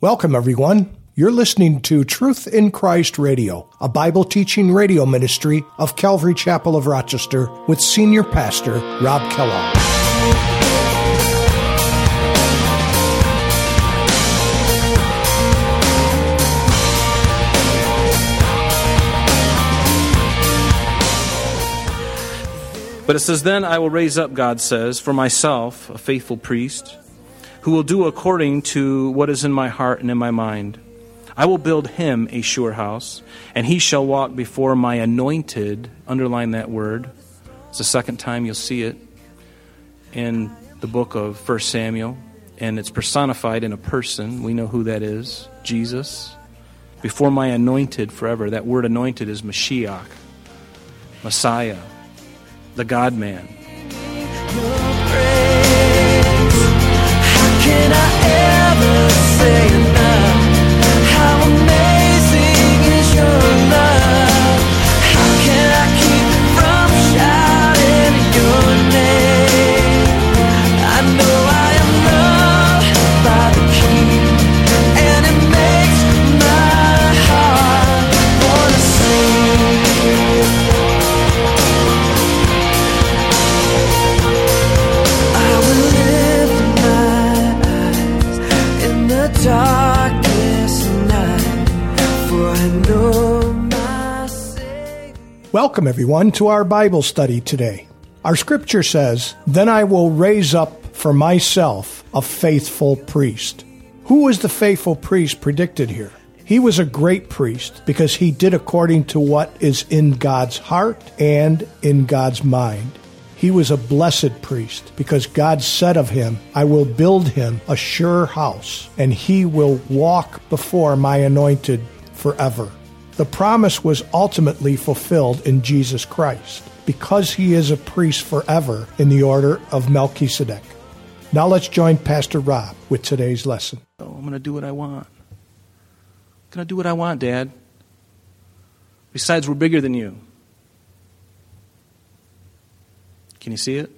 Welcome, everyone. You're listening to Truth in Christ Radio, a Bible teaching radio ministry of Calvary Chapel of Rochester with Senior Pastor Rob Kellogg. But it says, Then I will raise up, God says, for myself a faithful priest who will do according to what is in my heart and in my mind. I will build him a sure house, and he shall walk before my anointed. Underline that word. It's the second time you'll see it in the book of 1 Samuel, and it's personified in a person. We know who that is Jesus. Before my anointed forever. That word anointed is Mashiach, Messiah, the God man. Can I ever say enough? How Welcome, everyone, to our Bible study today. Our scripture says, Then I will raise up for myself a faithful priest. Who was the faithful priest predicted here? He was a great priest because he did according to what is in God's heart and in God's mind. He was a blessed priest because God said of him, I will build him a sure house, and he will walk before my anointed forever. The promise was ultimately fulfilled in Jesus Christ because he is a priest forever in the order of Melchizedek. Now let's join Pastor Rob with today's lesson. Oh, I'm going to do what I want. I'm going to do what I want, Dad. Besides, we're bigger than you. Can you see it?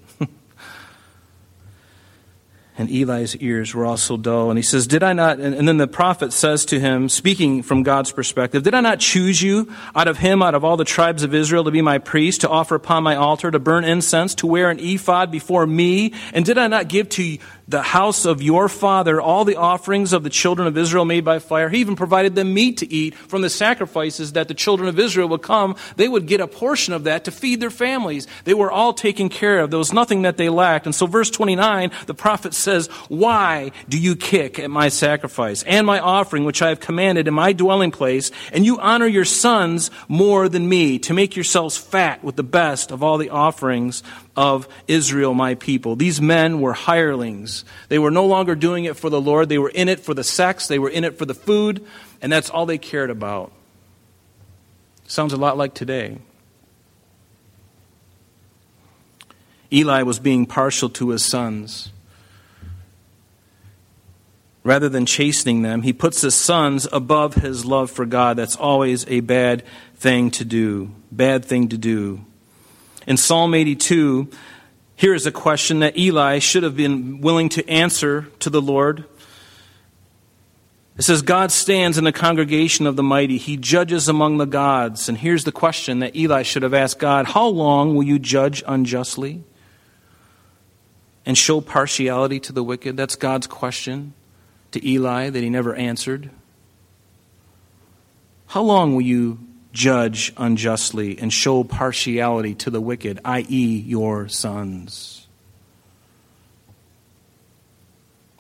And Eli's ears were also dull. And he says, Did I not? And, and then the prophet says to him, speaking from God's perspective, Did I not choose you out of him, out of all the tribes of Israel, to be my priest, to offer upon my altar, to burn incense, to wear an ephod before me? And did I not give to the house of your father all the offerings of the children of Israel made by fire? He even provided them meat to eat from the sacrifices that the children of Israel would come. They would get a portion of that to feed their families. They were all taken care of. There was nothing that they lacked. And so, verse 29, the prophet says, Why do you kick at my sacrifice and my offering, which I have commanded in my dwelling place, and you honor your sons more than me, to make yourselves fat with the best of all the offerings of Israel, my people. These men were hirelings. They were no longer doing it for the Lord. They were in it for the sex, they were in it for the food, and that's all they cared about. Sounds a lot like today. Eli was being partial to his sons. Rather than chastening them, he puts his sons above his love for God. That's always a bad thing to do. Bad thing to do. In Psalm 82, here is a question that Eli should have been willing to answer to the Lord. It says, God stands in the congregation of the mighty. He judges among the gods. And here's the question that Eli should have asked God How long will you judge unjustly and show partiality to the wicked? That's God's question to Eli that he never answered. How long will you judge unjustly and show partiality to the wicked, i.e., your sons?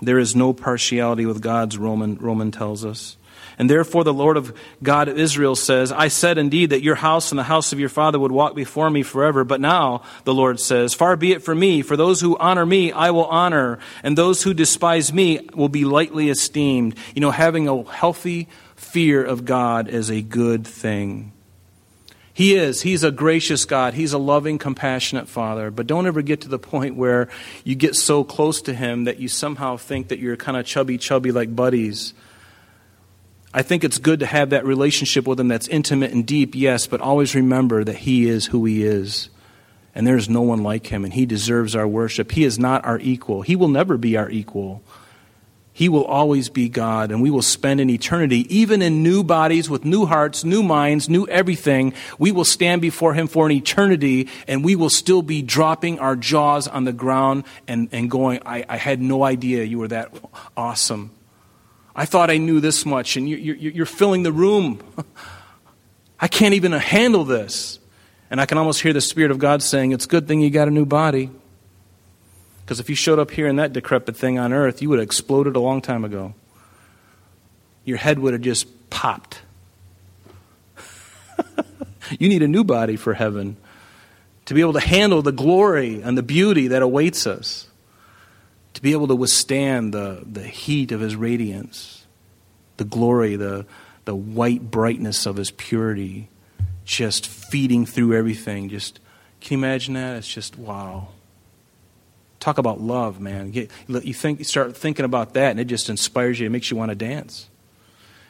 There is no partiality with God's, Roman, Roman tells us. And therefore, the Lord of God of Israel says, I said indeed that your house and the house of your father would walk before me forever. But now, the Lord says, Far be it from me, for those who honor me, I will honor, and those who despise me will be lightly esteemed. You know, having a healthy fear of God is a good thing. He is. He's a gracious God. He's a loving, compassionate Father. But don't ever get to the point where you get so close to Him that you somehow think that you're kind of chubby, chubby like buddies. I think it's good to have that relationship with Him that's intimate and deep, yes, but always remember that He is who He is. And there is no one like Him, and He deserves our worship. He is not our equal. He will never be our equal. He will always be God, and we will spend an eternity, even in new bodies with new hearts, new minds, new everything. We will stand before Him for an eternity, and we will still be dropping our jaws on the ground and, and going, I, I had no idea you were that awesome. I thought I knew this much, and you, you, you're filling the room. I can't even handle this. And I can almost hear the Spirit of God saying, It's a good thing you got a new body. Because if you showed up here in that decrepit thing on earth, you would have exploded a long time ago. Your head would have just popped. you need a new body for heaven to be able to handle the glory and the beauty that awaits us, to be able to withstand the, the heat of His radiance, the glory, the, the white brightness of His purity, just feeding through everything. Just can you imagine that? It's just wow. Talk about love, man. You think you start thinking about that, and it just inspires you. It makes you want to dance.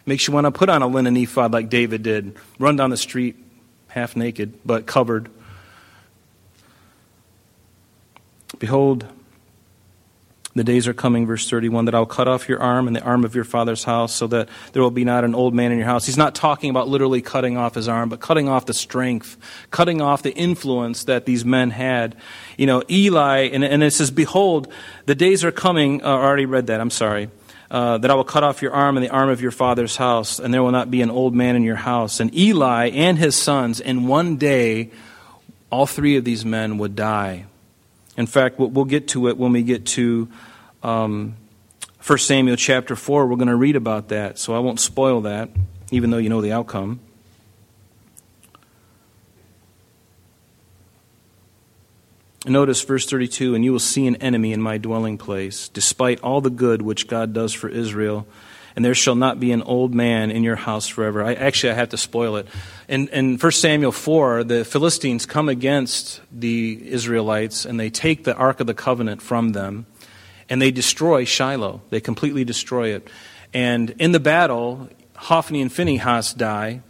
It makes you want to put on a linen ephod like David did, run down the street half naked but covered. Behold, the days are coming, verse 31, that I'll cut off your arm and the arm of your father's house, so that there will be not an old man in your house. He's not talking about literally cutting off his arm, but cutting off the strength, cutting off the influence that these men had. You know, Eli, and, and it says, Behold, the days are coming. Uh, I already read that, I'm sorry. Uh, that I will cut off your arm and the arm of your father's house, and there will not be an old man in your house. And Eli and his sons, in one day, all three of these men would die. In fact, we'll get to it when we get to um, 1 Samuel chapter 4. We're going to read about that, so I won't spoil that, even though you know the outcome. Notice verse 32 And you will see an enemy in my dwelling place, despite all the good which God does for Israel and there shall not be an old man in your house forever. I, actually, I have to spoil it. In, in 1 Samuel 4, the Philistines come against the Israelites and they take the Ark of the Covenant from them and they destroy Shiloh. They completely destroy it. And in the battle, Hophni and Phinehas die.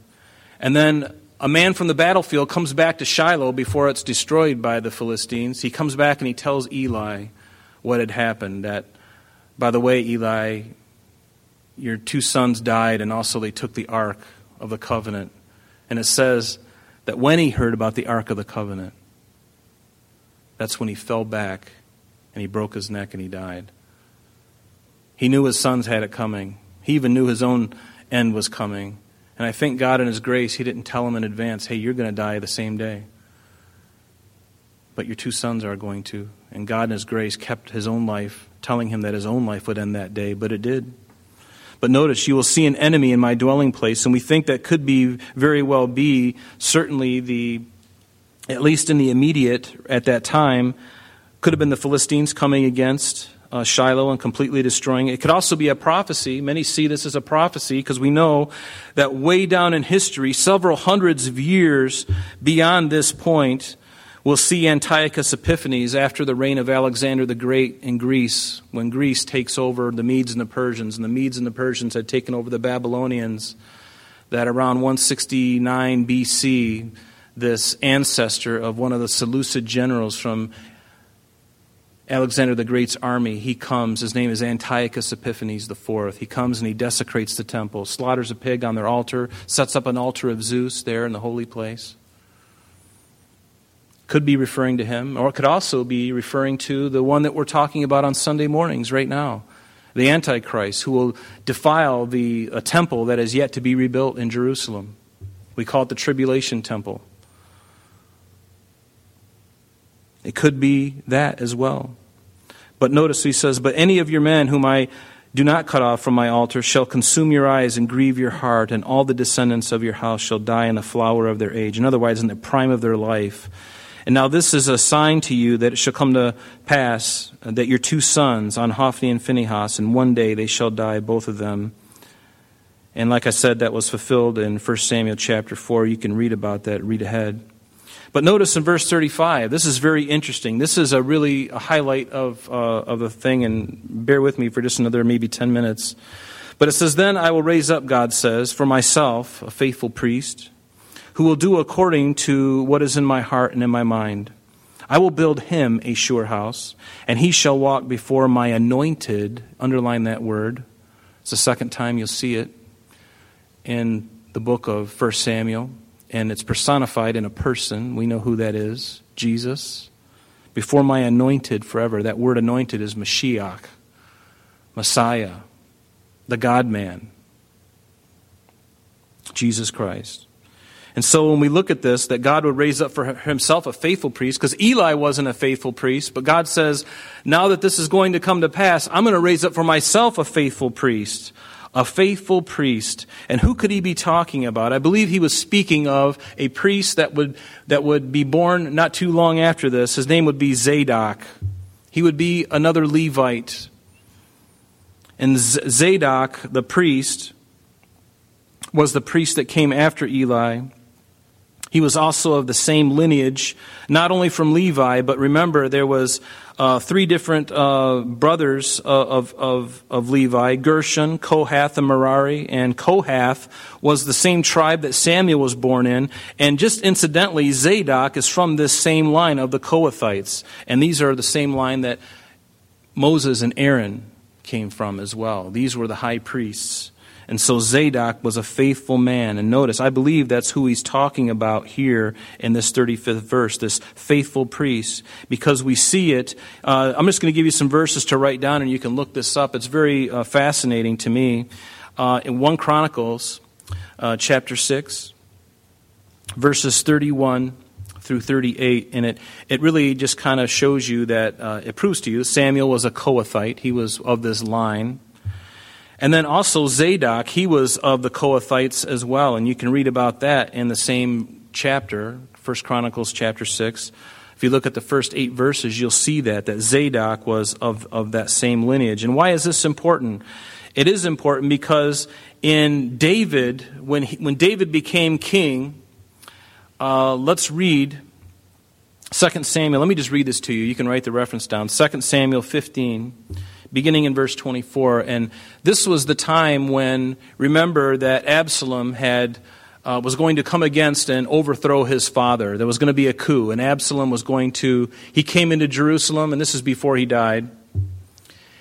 And then a man from the battlefield comes back to Shiloh before it's destroyed by the Philistines. He comes back and he tells Eli what had happened. That, by the way, Eli, your two sons died, and also they took the Ark of the Covenant. And it says that when he heard about the Ark of the Covenant, that's when he fell back and he broke his neck and he died. He knew his sons had it coming. He even knew his own end was coming. And I thank God in His grace, He didn't tell him in advance, hey, you're going to die the same day. But your two sons are going to. And God in His grace kept His own life, telling him that his own life would end that day, but it did. But notice, you will see an enemy in my dwelling place. And we think that could be very well be certainly the, at least in the immediate at that time, could have been the Philistines coming against uh, Shiloh and completely destroying it. It could also be a prophecy. Many see this as a prophecy because we know that way down in history, several hundreds of years beyond this point, We'll see Antiochus Epiphanes after the reign of Alexander the Great in Greece, when Greece takes over the Medes and the Persians, and the Medes and the Persians had taken over the Babylonians. That around 169 BC, this ancestor of one of the Seleucid generals from Alexander the Great's army, he comes. His name is Antiochus Epiphanes IV. He comes and he desecrates the temple, slaughters a pig on their altar, sets up an altar of Zeus there in the holy place could be referring to him, or it could also be referring to the one that we're talking about on Sunday mornings right now the Antichrist, who will defile the a temple that is yet to be rebuilt in Jerusalem. We call it the Tribulation Temple. It could be that as well. But notice he says, But any of your men whom I do not cut off from my altar shall consume your eyes and grieve your heart, and all the descendants of your house shall die in the flower of their age. In other words, in the prime of their life. And now this is a sign to you that it shall come to pass that your two sons, on Hophni and Phinehas, in one day they shall die, both of them. And like I said, that was fulfilled in 1 Samuel chapter 4. You can read about that, read ahead. But notice in verse 35, this is very interesting. This is a really a highlight of, uh, of the thing, and bear with me for just another maybe 10 minutes. But it says, Then I will raise up, God says, for myself a faithful priest who will do according to what is in my heart and in my mind. I will build him a sure house, and he shall walk before my anointed. Underline that word. It's the second time you'll see it in the book of 1 Samuel, and it's personified in a person. We know who that is Jesus. Before my anointed forever. That word anointed is Mashiach, Messiah, the God man, Jesus Christ. And so when we look at this, that God would raise up for himself a faithful priest, because Eli wasn't a faithful priest, but God says, now that this is going to come to pass, I'm going to raise up for myself a faithful priest. A faithful priest. And who could he be talking about? I believe he was speaking of a priest that would, that would be born not too long after this. His name would be Zadok. He would be another Levite. And Zadok, the priest, was the priest that came after Eli. He was also of the same lineage, not only from Levi, but remember there was uh, three different uh, brothers uh, of, of, of Levi, Gershon, Kohath, and Merari. And Kohath was the same tribe that Samuel was born in. And just incidentally, Zadok is from this same line of the Kohathites. And these are the same line that Moses and Aaron came from as well. These were the high priests. And so Zadok was a faithful man. And notice, I believe that's who he's talking about here in this 35th verse, this faithful priest, because we see it. Uh, I'm just going to give you some verses to write down, and you can look this up. It's very uh, fascinating to me. Uh, in 1 Chronicles, uh, chapter 6, verses 31 through 38, and it, it really just kind of shows you that uh, it proves to you Samuel was a Kohathite. He was of this line. And then also Zadok, he was of the Kohathites as well, and you can read about that in the same chapter, 1 Chronicles chapter 6. If you look at the first eight verses, you'll see that, that Zadok was of, of that same lineage. And why is this important? It is important because in David, when, he, when David became king, uh, let's read 2 Samuel. Let me just read this to you. You can write the reference down. 2 Samuel 15 beginning in verse 24. And this was the time when, remember, that Absalom had. Uh, was going to come against and overthrow his father. There was going to be a coup, and Absalom was going to. He came into Jerusalem, and this is before he died.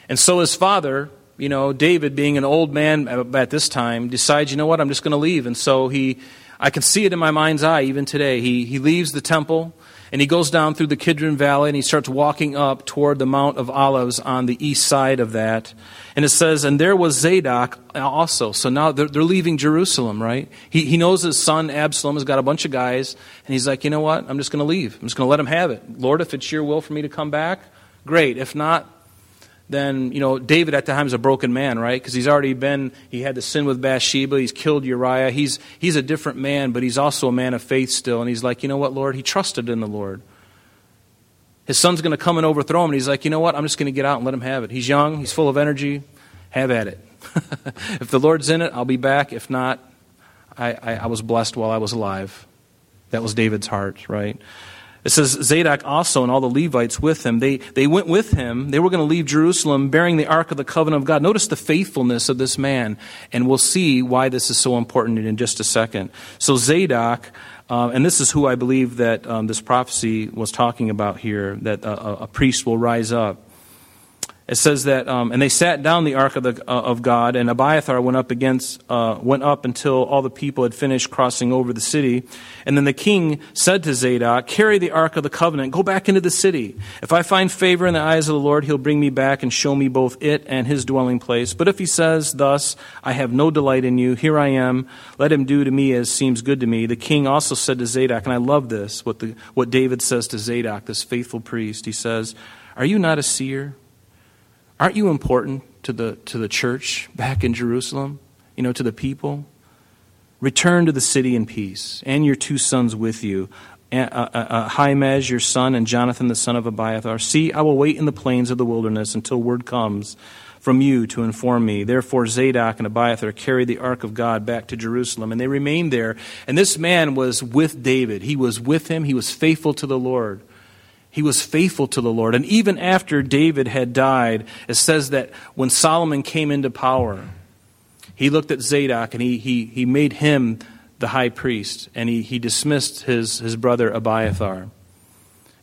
And so his father, you know, David, being an old man at this time, decides, you know what, I'm just going to leave. And so he, I can see it in my mind's eye even today. He, he leaves the temple. And he goes down through the Kidron Valley and he starts walking up toward the Mount of Olives on the east side of that. And it says, and there was Zadok also. So now they're, they're leaving Jerusalem, right? He, he knows his son Absalom has got a bunch of guys. And he's like, you know what? I'm just going to leave. I'm just going to let him have it. Lord, if it's your will for me to come back, great. If not, then, you know, David at the time is a broken man, right? Because he's already been, he had the sin with Bathsheba, he's killed Uriah. He's, he's a different man, but he's also a man of faith still. And he's like, you know what, Lord? He trusted in the Lord. His son's going to come and overthrow him, and he's like, you know what? I'm just going to get out and let him have it. He's young, he's full of energy. Have at it. if the Lord's in it, I'll be back. If not, I, I, I was blessed while I was alive. That was David's heart, right? It says Zadok also and all the Levites with him. They, they went with him. They were going to leave Jerusalem bearing the Ark of the Covenant of God. Notice the faithfulness of this man, and we'll see why this is so important in just a second. So Zadok, uh, and this is who I believe that um, this prophecy was talking about here, that a, a priest will rise up it says that, um, and they sat down the ark of, the, uh, of God, and Abiathar went up against, uh, went up until all the people had finished crossing over the city. And then the king said to Zadok, "Carry the ark of the covenant, go back into the city. If I find favor in the eyes of the Lord, he'll bring me back and show me both it and his dwelling place. But if he says thus, I have no delight in you, here I am. Let him do to me as seems good to me." The king also said to Zadok, and I love this, what the, what David says to Zadok, this faithful priest. He says, "Are you not a seer?" Aren't you important to the, to the church back in Jerusalem? You know, to the people? Return to the city in peace, and your two sons with you, uh, uh, uh, Ahimaaz, your son, and Jonathan, the son of Abiathar. See, I will wait in the plains of the wilderness until word comes from you to inform me. Therefore, Zadok and Abiathar carried the ark of God back to Jerusalem, and they remained there. And this man was with David. He was with him, he was faithful to the Lord. He was faithful to the Lord. And even after David had died, it says that when Solomon came into power, he looked at Zadok and he, he, he made him the high priest, and he, he dismissed his, his brother Abiathar.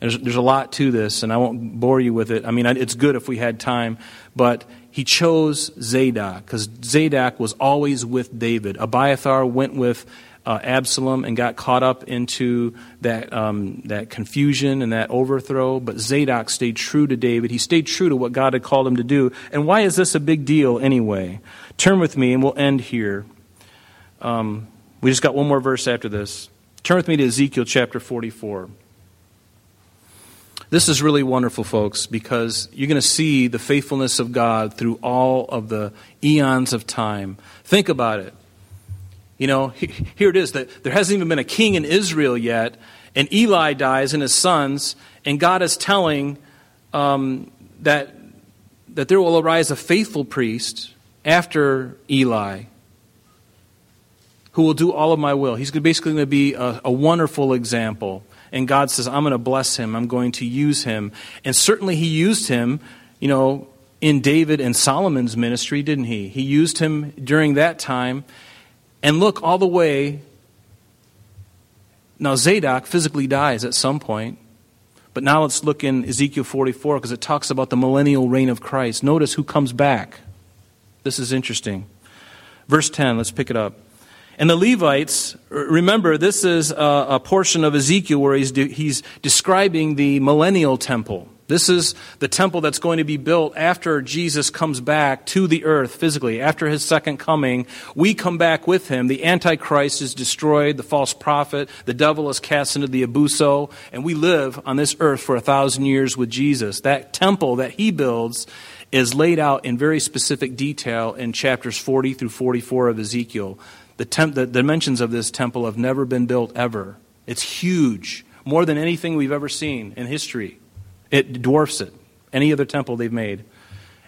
There's, there's a lot to this, and I won't bore you with it. I mean, it's good if we had time, but he chose Zadok because Zadok was always with David. Abiathar went with uh, Absalom and got caught up into that, um, that confusion and that overthrow, but Zadok stayed true to David. He stayed true to what God had called him to do. And why is this a big deal anyway? Turn with me, and we'll end here. Um, we just got one more verse after this. Turn with me to Ezekiel chapter 44. This is really wonderful, folks, because you're going to see the faithfulness of God through all of the eons of time. Think about it. You know, here it is that there hasn't even been a king in Israel yet, and Eli dies and his sons, and God is telling um, that, that there will arise a faithful priest after Eli who will do all of my will. He's basically going to be a, a wonderful example. And God says, I'm going to bless him. I'm going to use him. And certainly he used him, you know, in David and Solomon's ministry, didn't he? He used him during that time. And look, all the way. Now, Zadok physically dies at some point. But now let's look in Ezekiel 44 because it talks about the millennial reign of Christ. Notice who comes back. This is interesting. Verse 10, let's pick it up. And the Levites, remember, this is a, portion of Ezekiel where he's, he's describing the millennial temple. This is the temple that's going to be built after Jesus comes back to the earth physically, after his second coming. We come back with him. The Antichrist is destroyed, the false prophet, the devil is cast into the abuso, and we live on this earth for a thousand years with Jesus. That temple that he builds is laid out in very specific detail in chapters 40 through 44 of Ezekiel. The, temp- the dimensions of this temple have never been built ever. It's huge, more than anything we've ever seen in history. It dwarfs it, any other temple they've made.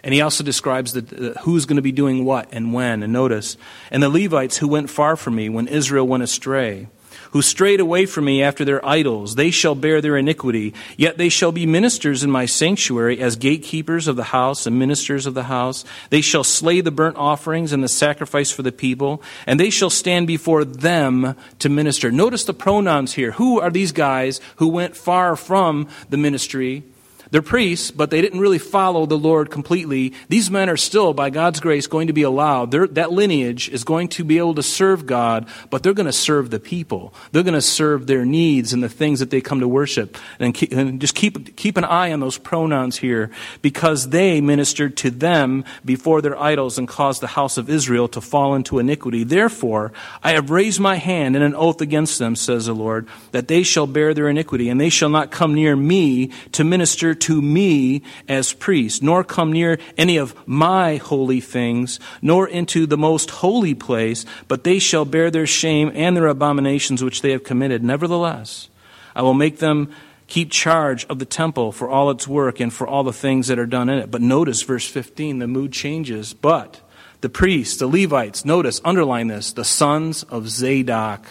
And he also describes the, uh, who's going to be doing what and when. And notice, and the Levites who went far from me when Israel went astray who strayed away from me after their idols. They shall bear their iniquity. Yet they shall be ministers in my sanctuary as gatekeepers of the house and ministers of the house. They shall slay the burnt offerings and the sacrifice for the people, and they shall stand before them to minister. Notice the pronouns here. Who are these guys who went far from the ministry? They're priests, but they didn't really follow the Lord completely. These men are still, by God's grace, going to be allowed. They're, that lineage is going to be able to serve God, but they're going to serve the people. They're going to serve their needs and the things that they come to worship. And, keep, and just keep, keep an eye on those pronouns here, because they ministered to them before their idols and caused the house of Israel to fall into iniquity. Therefore, I have raised my hand in an oath against them, says the Lord, that they shall bear their iniquity, and they shall not come near me to minister to me as priest, nor come near any of my holy things, nor into the most holy place, but they shall bear their shame and their abominations which they have committed. Nevertheless, I will make them keep charge of the temple for all its work and for all the things that are done in it. But notice verse 15, the mood changes. But the priests, the Levites, notice, underline this, the sons of Zadok.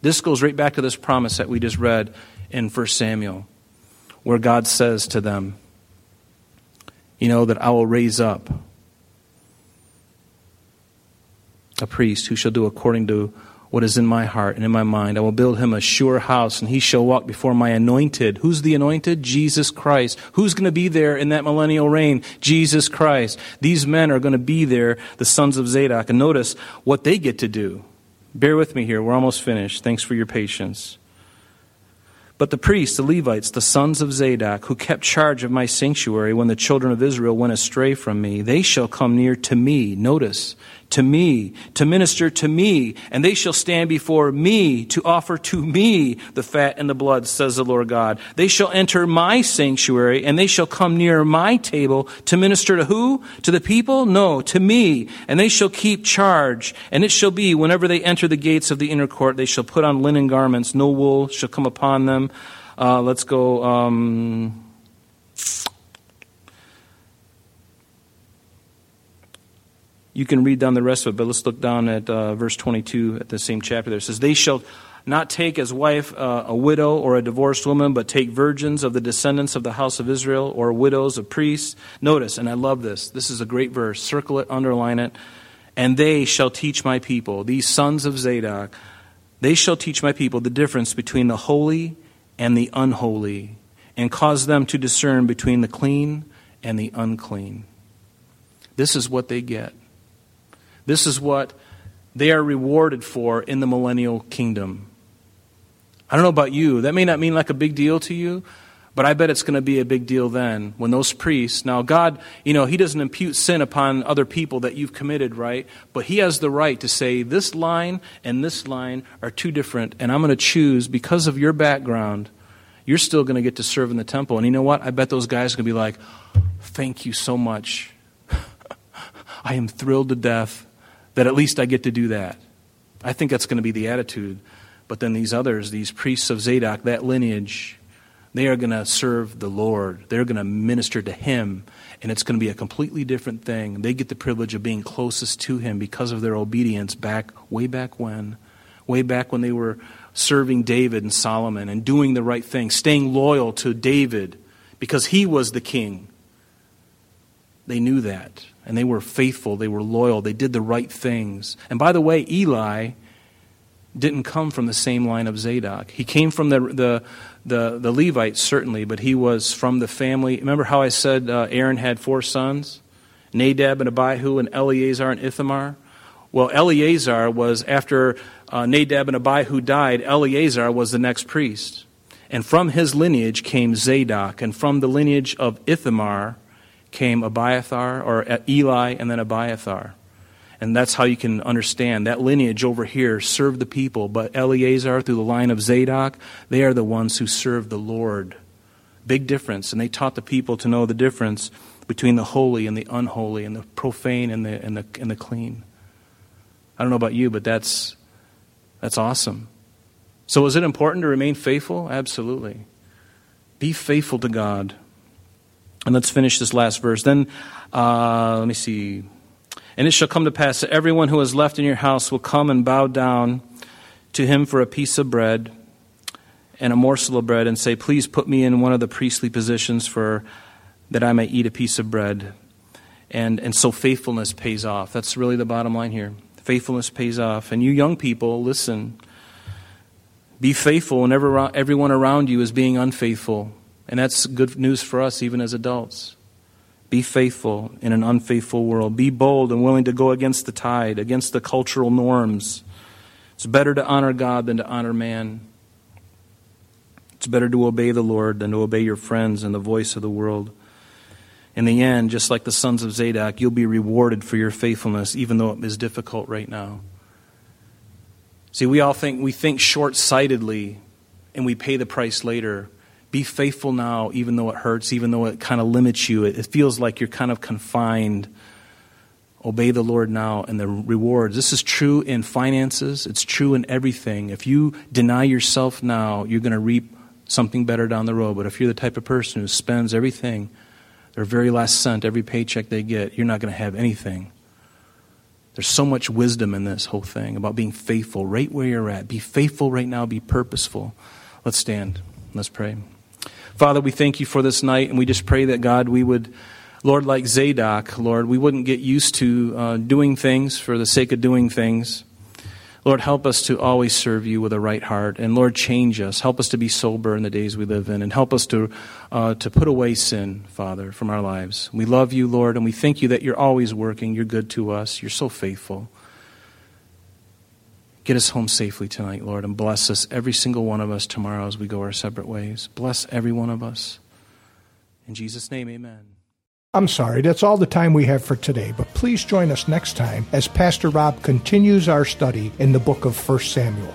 This goes right back to this promise that we just read in 1 Samuel where God says to them, You know, that I will raise up a priest who shall do according to what is in my heart and in my mind. I will build him a sure house, and he shall walk before my anointed. Who's the anointed? Jesus Christ. Who's going to be there in that millennial reign? Jesus Christ. These men are going to be there, the sons of Zadok. And notice what they get to do. Bear with me here. We're almost finished. Thanks for your patience. But the priests, the Levites, the sons of Zadok, who kept charge of my sanctuary when the children of Israel went astray from me, they shall come near to me. Notice, to me, to minister to me, and they shall stand before me to offer to me the fat and the blood, says the Lord God. They shall enter my sanctuary, and they shall come near my table to minister to who? To the people? No, to me. And they shall keep charge. And it shall be, whenever they enter the gates of the inner court, they shall put on linen garments, no wool shall come upon them. Uh, let's go. Um, You can read down the rest of it, but let's look down at uh, verse 22 at the same chapter there. It says, They shall not take as wife uh, a widow or a divorced woman, but take virgins of the descendants of the house of Israel or widows of priests. Notice, and I love this, this is a great verse. Circle it, underline it. And they shall teach my people, these sons of Zadok, they shall teach my people the difference between the holy and the unholy, and cause them to discern between the clean and the unclean. This is what they get. This is what they are rewarded for in the millennial kingdom. I don't know about you. That may not mean like a big deal to you, but I bet it's going to be a big deal then when those priests. Now, God, you know, He doesn't impute sin upon other people that you've committed, right? But He has the right to say, this line and this line are two different, and I'm going to choose because of your background. You're still going to get to serve in the temple. And you know what? I bet those guys are going to be like, thank you so much. I am thrilled to death that at least I get to do that. I think that's going to be the attitude. But then these others, these priests of Zadok, that lineage, they are going to serve the Lord. They're going to minister to Him, and it's going to be a completely different thing. They get the privilege of being closest to Him because of their obedience back, way back when. Way back when they were serving David and Solomon and doing the right thing, staying loyal to David because he was the king. They knew that and they were faithful, they were loyal, they did the right things. And by the way, Eli didn't come from the same line of Zadok. He came from the, the, the, the Levites, certainly, but he was from the family. Remember how I said uh, Aaron had four sons? Nadab and Abihu and Eleazar and Ithamar? Well, Eleazar was, after uh, Nadab and Abihu died, Eleazar was the next priest. And from his lineage came Zadok, and from the lineage of Ithamar came Abiathar, or Eli, and then Abiathar. And that's how you can understand that lineage over here served the people, but Eleazar, through the line of Zadok, they are the ones who served the Lord. Big difference. And they taught the people to know the difference between the holy and the unholy, and the profane and the, and the, and the clean. I don't know about you, but that's, that's awesome. So, is it important to remain faithful? Absolutely. Be faithful to God. And let's finish this last verse. Then, uh, let me see. And it shall come to pass that everyone who is left in your house will come and bow down to him for a piece of bread and a morsel of bread and say, Please put me in one of the priestly positions for that I may eat a piece of bread. And, and so faithfulness pays off. That's really the bottom line here. Faithfulness pays off. And you young people, listen. Be faithful whenever everyone around you is being unfaithful. And that's good news for us, even as adults. Be faithful in an unfaithful world. Be bold and willing to go against the tide, against the cultural norms. It's better to honor God than to honor man. It's better to obey the Lord than to obey your friends and the voice of the world. In the end, just like the sons of Zadok, you'll be rewarded for your faithfulness, even though it is difficult right now. See, we all think we think short-sightedly, and we pay the price later. Be faithful now, even though it hurts, even though it kind of limits you. It, feels like you're kind of confined. Obey the Lord now and the rewards. This is true in finances, it's true in everything. If you deny yourself now, you're going to reap something better down the road. But if you're the type of person who spends everything, their very last cent, every paycheck they get, you're not going to have anything. There's so much wisdom in this whole thing about being faithful right where you're at. Be faithful right now, be purposeful. Let's stand. Let's pray. Father, we thank you for this night, and we just pray that, God, we would, Lord, like Zadok, Lord, we wouldn't get used to uh, doing things for the sake of doing things. Lord, help us to always serve you with a right heart. And Lord, change us. Help us to be sober in the days we live in. And help us to, uh, to put away sin, Father, from our lives. We love you, Lord, and we thank you that you're always working. You're good to us. You're so faithful. Get us home safely tonight, Lord, and bless us, every single one of us, tomorrow as we go our separate ways. Bless every one of us. In Jesus' name, amen. I'm sorry, that's all the time we have for today, but please join us next time as Pastor Rob continues our study in the book of 1 Samuel.